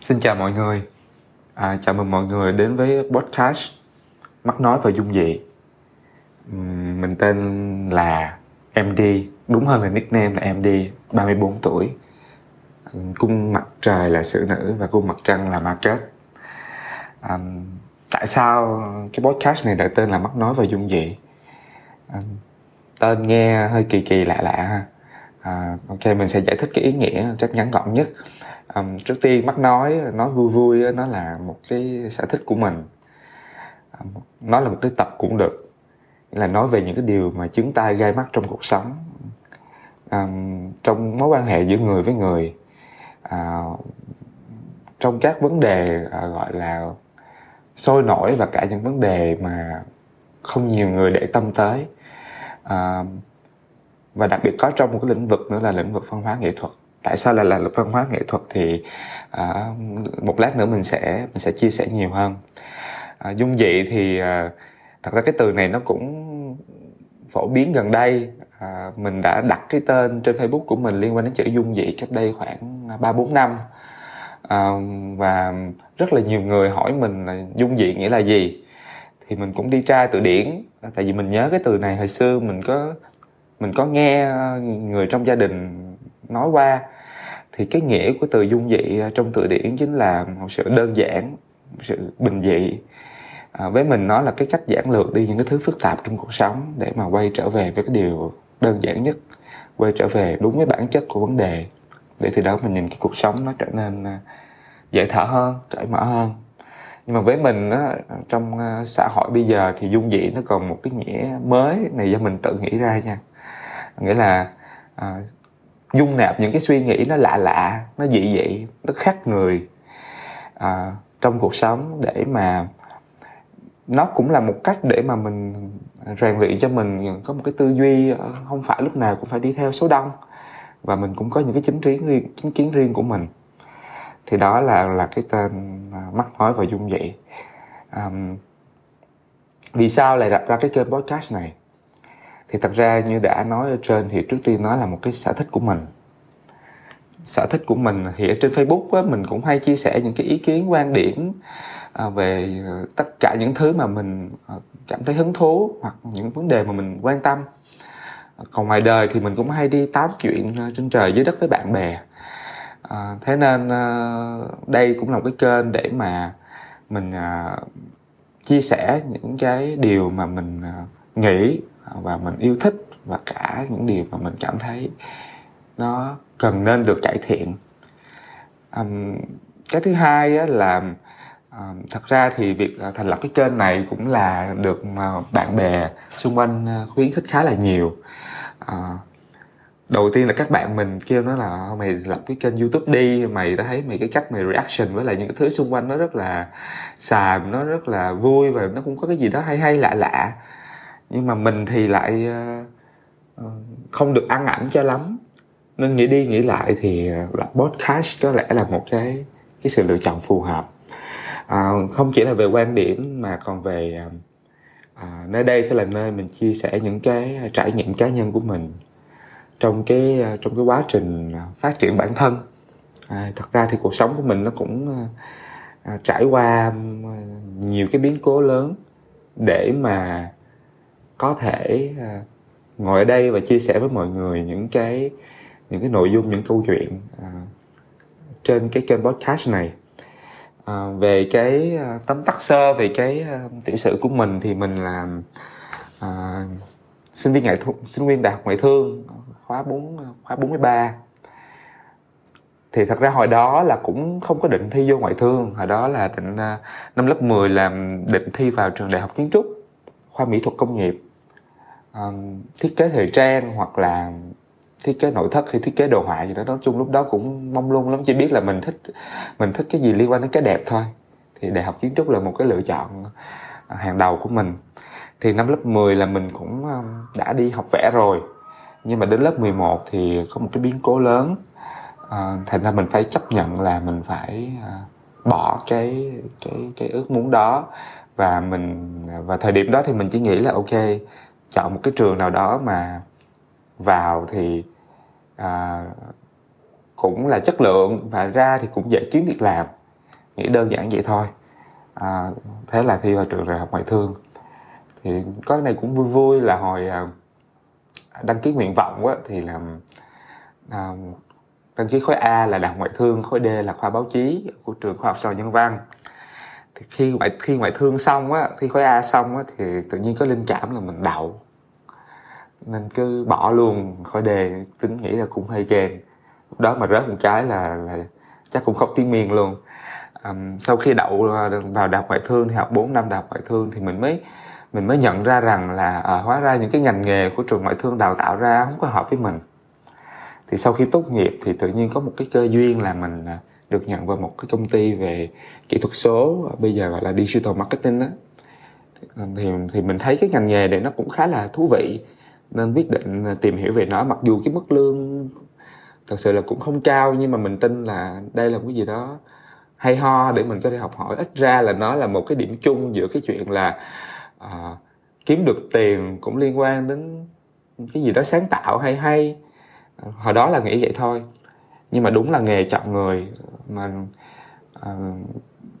Xin chào mọi người. À, chào mừng mọi người đến với podcast Mắt nói và dung dị. Mình tên là MD, đúng hơn là nickname là MD, 34 tuổi. Cung mặt trời là xử nữ và cung mặt trăng là market. À, tại sao cái podcast này đặt tên là Mắt nói và dung dị? À, tên nghe hơi kỳ kỳ lạ lạ ha. À, ok mình sẽ giải thích cái ý nghĩa cách ngắn gọn nhất um, trước tiên mắt nói nói vui vui nó là một cái sở thích của mình. Um, nó là một cái tập cũng được. Là nói về những cái điều mà chứng tai gai mắt trong cuộc sống. Um, trong mối quan hệ giữa người với người uh, trong các vấn đề uh, gọi là sôi nổi và cả những vấn đề mà không nhiều người để tâm tới. Uh, và đặc biệt có trong một cái lĩnh vực nữa là lĩnh vực văn hóa nghệ thuật tại sao lại là luật văn hóa nghệ thuật thì à, một lát nữa mình sẽ mình sẽ chia sẻ nhiều hơn. À, dung dị thì à, thật ra cái từ này nó cũng phổ biến gần đây. À, mình đã đặt cái tên trên facebook của mình liên quan đến chữ dung dị cách đây khoảng ba bốn năm. À, và rất là nhiều người hỏi mình là dung dị nghĩa là gì? Thì mình cũng đi tra từ điển. Tại vì mình nhớ cái từ này hồi xưa mình có mình có nghe à, người trong gia đình nói qua thì cái nghĩa của từ dung dị à, trong từ điển chính là một sự đơn giản một sự bình dị. À, với mình nó là cái cách giản lược đi những cái thứ phức tạp trong cuộc sống để mà quay trở về với cái điều đơn giản nhất quay trở về đúng với bản chất của vấn đề. Để từ đó mình nhìn cái cuộc sống nó trở nên à, dễ thở hơn cởi mở hơn. Nhưng mà với mình á, trong à, xã hội bây giờ thì dung dị nó còn một cái nghĩa mới này do mình tự nghĩ ra nha. Nghĩa là à, dung nạp những cái suy nghĩ nó lạ lạ nó dị dị nó khác người à, trong cuộc sống để mà nó cũng là một cách để mà mình rèn luyện cho mình có một cái tư duy ờ, không phải lúc nào cũng phải đi theo số đông. Và mình cũng có những cái chính kiến riêng chính kiến riêng của mình. Thì đó là là cái tên à, mắc nói và dung dị um, vì sao lại đặt ra cái kênh podcast này? Thì thật ra như đã nói ở trên thì trước tiên nó là một cái sở thích của mình. Sở thích của mình thì ở trên Facebook á, mình cũng hay chia sẻ những cái ý kiến quan điểm à, về ờ, tất cả những thứ mà mình ờ, cảm thấy hứng thú hoặc những vấn đề mà mình quan tâm. Còn ngoài đời thì mình cũng hay đi tám chuyện ờ, trên trời dưới đất với bạn bè. À, thế nên à, đây cũng là một cái kênh để mà mình à, chia sẻ những cái điều mà mình à, nghĩ và mình yêu thích và cả những điều mà mình cảm thấy nó cần nên được cải thiện. Um, cái thứ hai á, là um, thật ra thì việc ờ, thành lập cái kênh này cũng là được uh, bạn bè xung quanh uh, khuyến khích khá là nhiều. Uh, đầu tiên là các bạn mình kêu nó là mày lập cái kênh youtube đi mày đã thấy mày cái cách mày reaction với lại những cái thứ xung quanh nó rất là xàm nó rất là vui và nó cũng có cái gì đó hay hay lạ lạ nhưng mà mình thì lại ờ, ờ, không được ăn ảnh cho lắm. Nên nghĩ đi nghĩ lại thì ờ, là podcast có lẽ là một cái cái sự lựa chọn phù hợp. À, không chỉ là về quan điểm mà còn về à, nơi đây sẽ là nơi mình chia sẻ những cái trải nghiệm cá nhân của mình trong cái trong cái quá trình phát triển bản thân. À, thật ra thì cuộc sống của mình nó cũng à, trải qua nhiều cái biến cố lớn để mà có thể à, ngồi ở đây và chia sẻ với mọi người những cái những cái nội dung những câu chuyện à, trên cái kênh podcast này. À, về cái à, tấm tắt sơ về cái à, tiểu sử của mình thì mình là à, sinh viên nghệ thuật sinh viên đại học ngoại thương à, khóa 4 à, khóa 43 thì thật ra hồi đó là cũng không có định thi vô ngoại thương. Hồi đó là định năm lớp 10 làm định thi vào trường đại học kiến trúc khoa mỹ thuật công nghiệp um, thiết kế thời trang hoặc là thiết kế nội thất hay thiết kế đồ họa gì đó nói chung lúc đó cũng mong lung lắm. Chỉ biết là mình thích mình thích cái gì liên quan đến cái đẹp thôi. Thì đại học kiến trúc là một cái lựa chọn à, hàng đầu của mình. Thì năm lớp 10 là mình cũng đã đi học vẽ rồi. Nhưng mà đến lớp 11 thì có một cái biến cố lớn. À, thành ra mình phải chấp nhận là mình phải à, bỏ cái cái cái ước muốn đó. Và mình và thời điểm đó thì mình chỉ nghĩ là ok chọn một cái trường nào đó mà vào thì à, cũng là chất lượng và ra thì cũng dễ kiếm việc làm. Nghĩ đơn giản vậy thôi. À, thế là thi vào trường đại học ngoại thương. Thì có cái này cũng vui vui là hồi à, đăng ký nguyện vọng á, thì là à, đăng ký khối A là đại học ngoại thương khối D là khoa báo chí của trường khoa học xã nhân văn thì khi ngoại khi ngoại thương xong á khi khối A xong á thì tự nhiên có linh cảm là mình đậu. Nên cứ bỏ luôn khỏi đề tính nghĩ là cũng hơi ghen đó mà rớt một cái là, là chắc cũng khóc tiếng miên luôn. Um, sau khi đậu à, vào đại học ngoại thương thì học 4 năm đại học ngoại thương thì mình mới mình mới nhận ra rằng là à, hóa ra những cái ngành nghề của trường ngoại thương đào tạo ra không có hợp với mình. Thì sau khi tốt nghiệp thì tự nhiên có một cái cơ duyên là mình à, được nhận vào một cái công ty về kỹ thuật số bây giờ gọi là digital marketing đó thì thì mình thấy cái ngành nghề này nó cũng khá là thú vị nên quyết định tìm hiểu về nó. Mặc dù cái mức lương thật sự là cũng không cao nhưng mà mình tin là đây là một cái gì đó hay ho để mình có thể học hỏi. Ít ra là nó là một cái điểm chung giữa cái chuyện là à, kiếm được tiền cũng liên quan đến cái gì đó sáng tạo hay hay. Hồi đó là nghĩ vậy thôi nhưng mà đúng là nghề chọn người mà uh,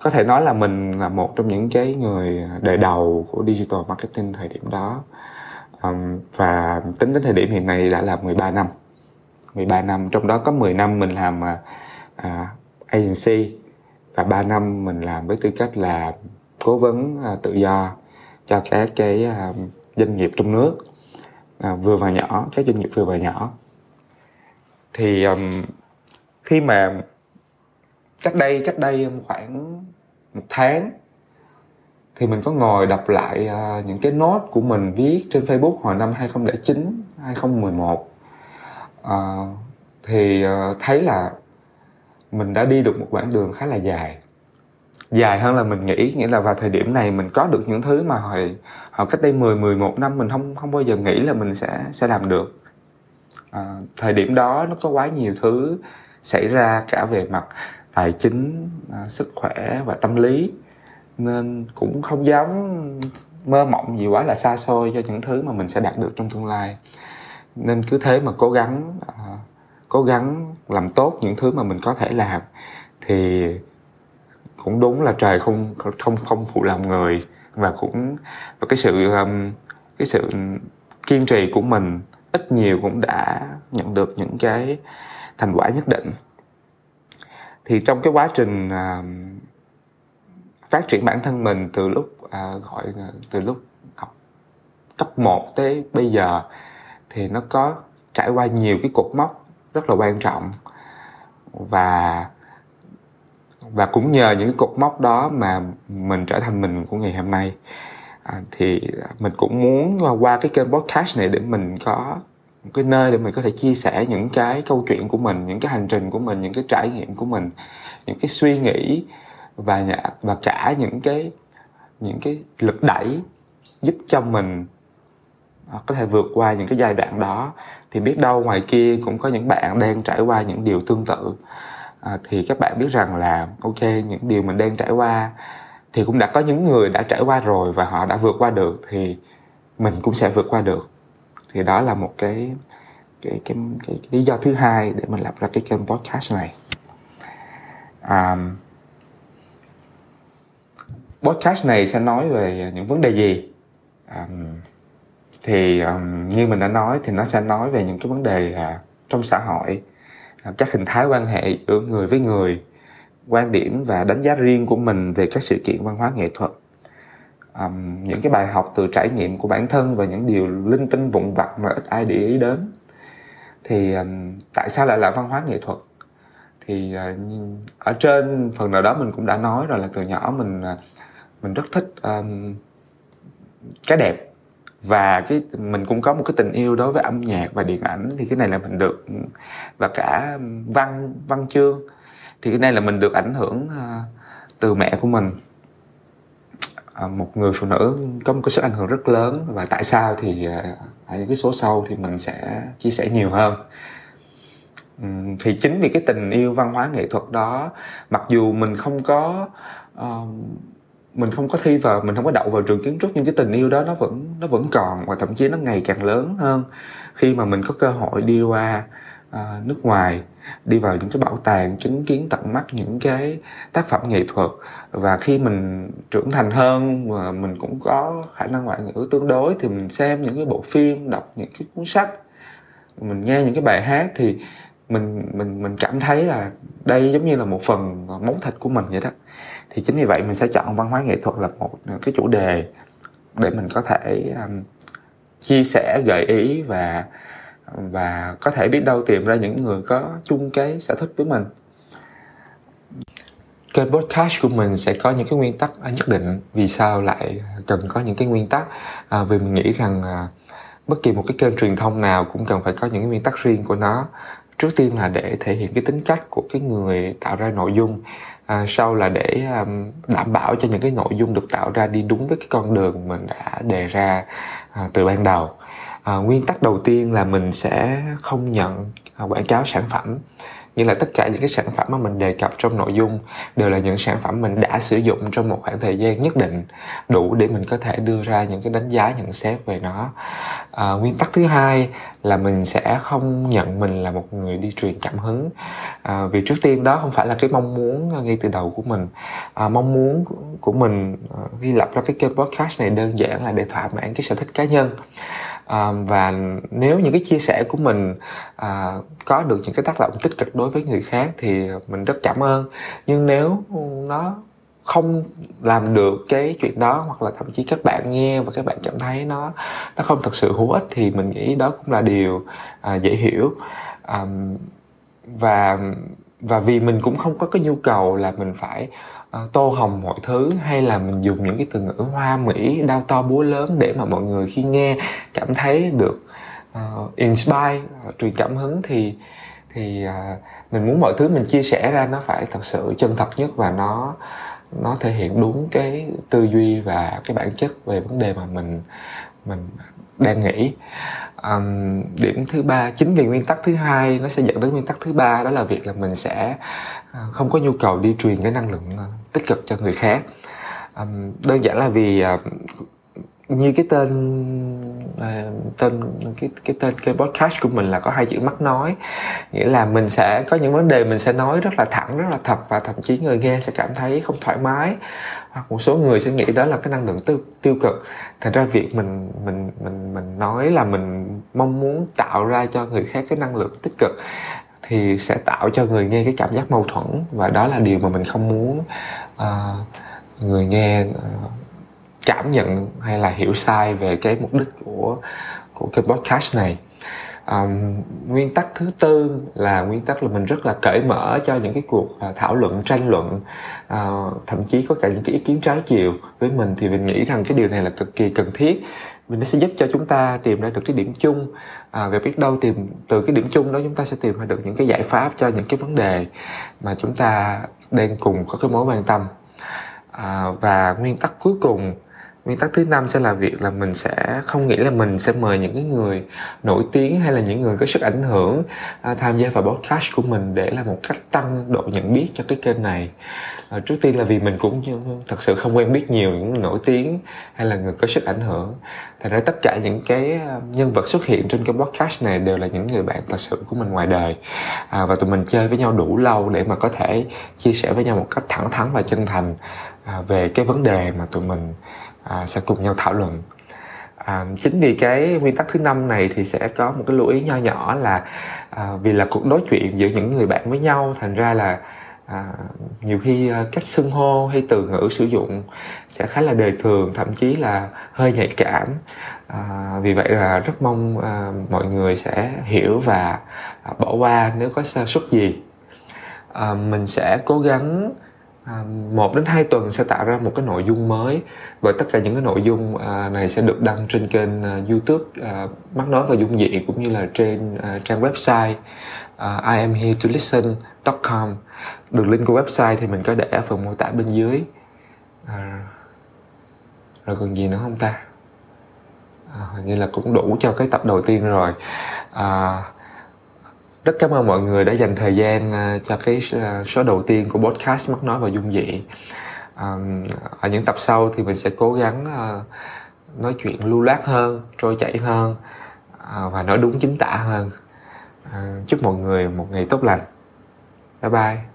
có thể nói là mình là một trong những cái người đời đầu của digital marketing thời điểm đó. Um, và tính đến thời điểm hiện nay đã là 13 năm. 13 năm trong đó có 10 năm mình làm uh, agency và 3 năm mình làm với tư cách là cố vấn uh, tự do cho các cái uh, doanh nghiệp trong nước uh, vừa và nhỏ các doanh nghiệp vừa và nhỏ. Thì um, khi mà cách đây cách đây khoảng một tháng thì mình có ngồi đọc lại uh, những cái nốt của mình viết trên Facebook hồi năm 2009, 2011 uh, thì uh, thấy là mình đã đi được một quãng đường khá là dài. Dài hơn là mình nghĩ nghĩa là vào thời điểm này mình có được những thứ mà hồi hồi cách đây 10 11 năm mình không không bao giờ nghĩ là mình sẽ sẽ làm được. À, thời điểm đó nó có quá nhiều thứ xảy ra cả về mặt tài chính à, sức khỏe và tâm lý. Nên cũng không dám mơ mộng gì quá là xa xôi cho những thứ mà mình sẽ đạt được trong tương lai. Nên cứ thế mà cố gắng uh, cố gắng làm tốt những thứ mà mình có thể làm thì cũng đúng là trời không không không phụ lòng người và cũng và cái sự um, cái sự kiên trì của mình ít nhiều cũng đã nhận được những cái thành quả nhất định. Thì trong cái quá trình à, phát triển bản thân mình từ lúc à, gọi từ lúc học cấp 1 tới bây giờ thì nó có trải qua nhiều cái cột mốc rất là quan trọng. Và và cũng nhờ những cái cột mốc đó mà mình trở thành mình của ngày hôm nay. À, thì mình cũng muốn qua cái kênh podcast này để mình có một cái nơi để mình có thể chia sẻ những cái câu chuyện của mình những cái hành trình của mình những cái trải nghiệm của mình những cái suy nghĩ và và cả những cái những cái lực đẩy giúp cho mình à, có thể vượt qua những cái giai đoạn đó. Thì biết đâu ngoài kia cũng có những bạn đang trải qua những điều tương tự. À, thì các bạn biết rằng là ok những điều mình đang trải qua thì cũng đã có những người đã trải qua rồi và họ đã vượt qua được thì mình cũng sẽ vượt qua được thì đó là một cái cái cái, cái, cái lý do thứ hai để mình lập ra cái kênh podcast này. Um, podcast này sẽ nói về những vấn đề gì? Um, thì um, như mình đã nói thì nó sẽ nói về những cái vấn đề uh, trong xã hội uh, các hình thái quan hệ giữa người với người quan điểm và đánh giá riêng của mình về các sự kiện văn hóa nghệ thuật um, những cái bài học từ trải nghiệm của bản thân và những điều linh tinh vụn vặt mà ít ai để ý đến. Thì um, tại sao lại là văn hóa nghệ thuật? Thì uh, ở trên phần nào đó mình cũng đã nói rồi là từ nhỏ mình uh, mình rất thích um, cái đẹp. Và cái mình cũng có một cái tình yêu đối với âm nhạc và điện ảnh thì cái này là mình được và cả văn văn chương. Thì cái này là mình được ảnh hưởng uh, từ mẹ của mình. À, một người phụ nữ có một cái sức ảnh hưởng rất lớn và tại sao thì à, ở những cái số sau thì mình sẽ chia sẻ nhiều hơn. Thì chính vì cái tình yêu văn hóa nghệ thuật đó mặc dù mình không có uh, mình không có thi vào mình không có đậu vào trường kiến trúc nhưng cái tình yêu đó nó vẫn nó vẫn còn và thậm chí nó ngày càng lớn hơn khi mà mình có cơ hội đi qua. À, nước ngoài đi vào những cái bảo tàng chứng kiến tận mắt những cái tác phẩm nghệ thuật. Và khi mình trưởng thành hơn và mình cũng có khả năng ngoại ngữ tương đối thì mình xem những cái bộ phim đọc những cái cuốn sách mình nghe những cái bài hát thì mình mình mình cảm thấy là đây giống như là một phần món thịt của mình vậy đó. Thì chính vì vậy mình sẽ chọn văn hóa nghệ thuật là một cái chủ đề để mình có thể um, chia sẻ gợi ý và và có thể biết đâu tìm ra những người có chung cái sở thích với mình. Kênh podcast của mình sẽ có những cái nguyên tắc à, nhất định. Vì sao lại cần có những cái nguyên tắc? À, vì mình nghĩ rằng à, bất kỳ một cái kênh truyền thông nào cũng cần phải có những cái nguyên tắc riêng của nó. Trước tiên là để thể hiện cái tính cách của cái người tạo ra nội dung. À, sau là để um, đảm bảo cho những cái nội dung được tạo ra đi đúng với cái con đường mình đã đề ra à, từ ban đầu à, nguyên tắc đầu tiên là mình sẽ không nhận à, quảng cáo sản phẩm. Như là tất cả những cái sản phẩm mà mình đề cập trong nội dung đều là những sản phẩm mình đã sử dụng trong một khoảng thời gian nhất định đủ để mình có thể đưa ra những cái đánh giá nhận xét về nó. À, nguyên tắc thứ hai là mình sẽ không nhận mình là một người đi truyền cảm hứng. À, vì trước tiên đó không phải là cái mong muốn ngay từ đầu của mình. À, mong muốn của mình à, khi lập ra cái kênh podcast này đơn giản là để thỏa mãn cái sở thích cá nhân à, và nếu những cái chia sẻ của mình à, có được những cái tác động tích cực đối với người khác thì mình rất cảm ơn. Nhưng nếu nó không làm được cái chuyện đó hoặc là thậm chí các bạn nghe và các bạn cảm thấy nó nó không thật sự hữu ích thì mình nghĩ đó cũng là điều à, dễ hiểu. À, và và vì mình cũng không có cái nhu cầu là mình phải uh, tô hồng mọi thứ hay là mình dùng những cái từ ngữ hoa mỹ đau to búa lớn để mà mọi người khi nghe cảm thấy được uh, inspire uh, truyền cảm hứng thì thì uh, mình muốn mọi thứ mình chia sẻ ra nó phải thật sự chân thật nhất và nó nó thể hiện đúng cái tư duy và cái bản chất về vấn đề mà mình mình đang nghĩ um, điểm thứ ba chính vì nguyên tắc thứ hai nó sẽ dẫn đến nguyên tắc thứ ba đó là việc là mình sẽ ờ, không có nhu cầu đi truyền cái năng lượng ờ, tích cực cho người khác. Um, đơn giản là vì uh, như cái tên uh, tên cái cái tên cái podcast của mình là có hai chữ mắt nói. Nghĩa là mình sẽ có những vấn đề mình sẽ nói rất là thẳng rất là thật và thậm chí người nghe sẽ cảm thấy không thoải mái hoặc một số người sẽ nghĩ đó là cái năng lượng tiêu, tiêu cực. Thành ra việc mình mình mình mình nói là mình mong muốn tạo ra cho người khác cái năng lượng tích cực thì sẽ tạo cho người nghe cái cảm giác mâu thuẫn. Và đó là điều mà mình không muốn uh, người nghe uh, cảm nhận hay là hiểu sai về cái mục đích của của cái podcast này um, nguyên tắc thứ tư là nguyên tắc là mình rất là cởi mở cho những cái cuộc uh, thảo luận tranh luận. Uh, thậm chí có cả những cái ý kiến trái chiều với mình thì mình nghĩ rằng cái điều này là cực kỳ cần thiết. Vì nó sẽ giúp cho chúng ta tìm ra được cái điểm chung. À, và biết đâu tìm từ cái điểm chung đó chúng ta sẽ tìm ra được những cái giải pháp cho những cái vấn đề mà chúng ta đang cùng có cái mối quan tâm. À, và nguyên tắc cuối cùng nguyên tắc thứ năm sẽ là việc là mình sẽ không nghĩ là mình sẽ mời những cái người nổi tiếng hay là những người có sức ảnh hưởng à, tham gia vào podcast của mình để là một cách tăng độ nhận biết cho cái kênh này. À, trước tiên là vì mình cũng thật sự không quen biết nhiều những người nổi tiếng hay là người có sức ảnh hưởng. Thành ra tất cả những cái à, nhân vật xuất hiện trên cái podcast này đều là những người bạn thật sự của mình ngoài đời. À, và tụi mình chơi với nhau đủ lâu để mà có thể chia sẻ với nhau một cách thẳng thắn và chân thành à, về cái vấn đề mà tụi mình à, sẽ cùng nhau thảo luận. À, chính vì cái nguyên tắc thứ năm này thì sẽ có một cái lưu ý nho nhỏ là à, vì là cuộc đối chuyện giữa những người bạn với nhau thành ra là à, nhiều khi à, cách xưng hô hay từ ngữ sử dụng sẽ khá là đời thường thậm chí là hơi nhạy cảm. À, vì vậy là rất mong à, mọi người sẽ hiểu và à, bỏ qua nếu có sơ suất gì. À, mình sẽ cố gắng À, một đến hai tuần sẽ tạo ra một cái nội dung mới. Và tất cả những cái nội dung à, này sẽ được đăng trên kênh à, YouTube à, mắt nói và dung dị cũng như là trên à, trang website à, I am here to listen.com đường link của website thì mình có để ở phần mô tả bên dưới. Rồi còn gì nữa không ta? À, như là cũng đủ cho cái tập đầu tiên rồi. À, rất cảm ơn mọi người đã dành thời gian ờ, cho cái ờ, số đầu tiên của podcast mắt nói và dung dị. Ở những tập sau thì mình sẽ cố gắng ờ, nói chuyện lưu loát hơn, trôi chảy hơn và nói đúng chính tả hơn. Chúc mọi người một ngày tốt lành. Bye bye.